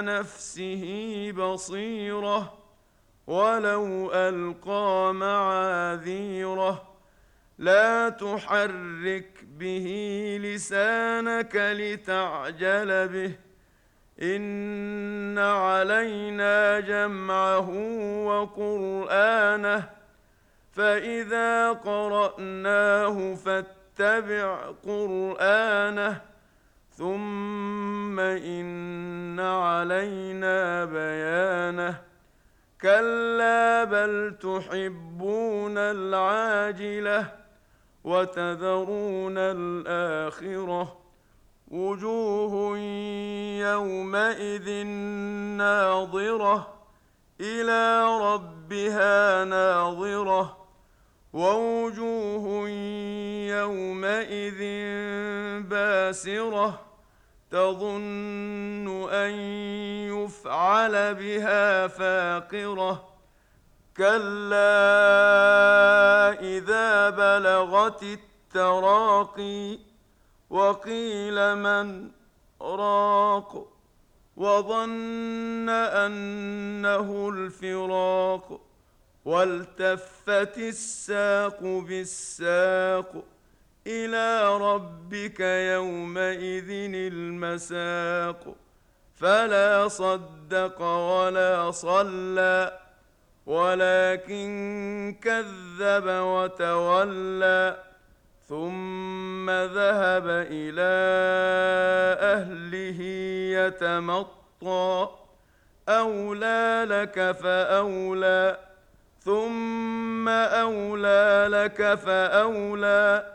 نفسه بصيرة ولو ألقى معاذيرة. لا تحرك به لسانك لتعجل به. إن علينا جمعه وقرآنه. فإذا قرأناه فاتبع قرآنه. ثم ان علينا بيانه كلا بل تحبون العاجله وتذرون الاخره وجوه يومئذ ناظره إلى ربها ناظره ووجوه يومئذ باسره تظن أن يفعل بها فاقرة. كلا إذا بلغت التراقي وقيل من راق وظن أنه الفراق والتفت الساق بالساق. إلى ربك يومئذ المساق. فلا صدق ولا صلى ولكن كذب وتولى. ثم ذهب إلى أهله يتمطى. أولى لك فأولى ثم أولى لك فأولى.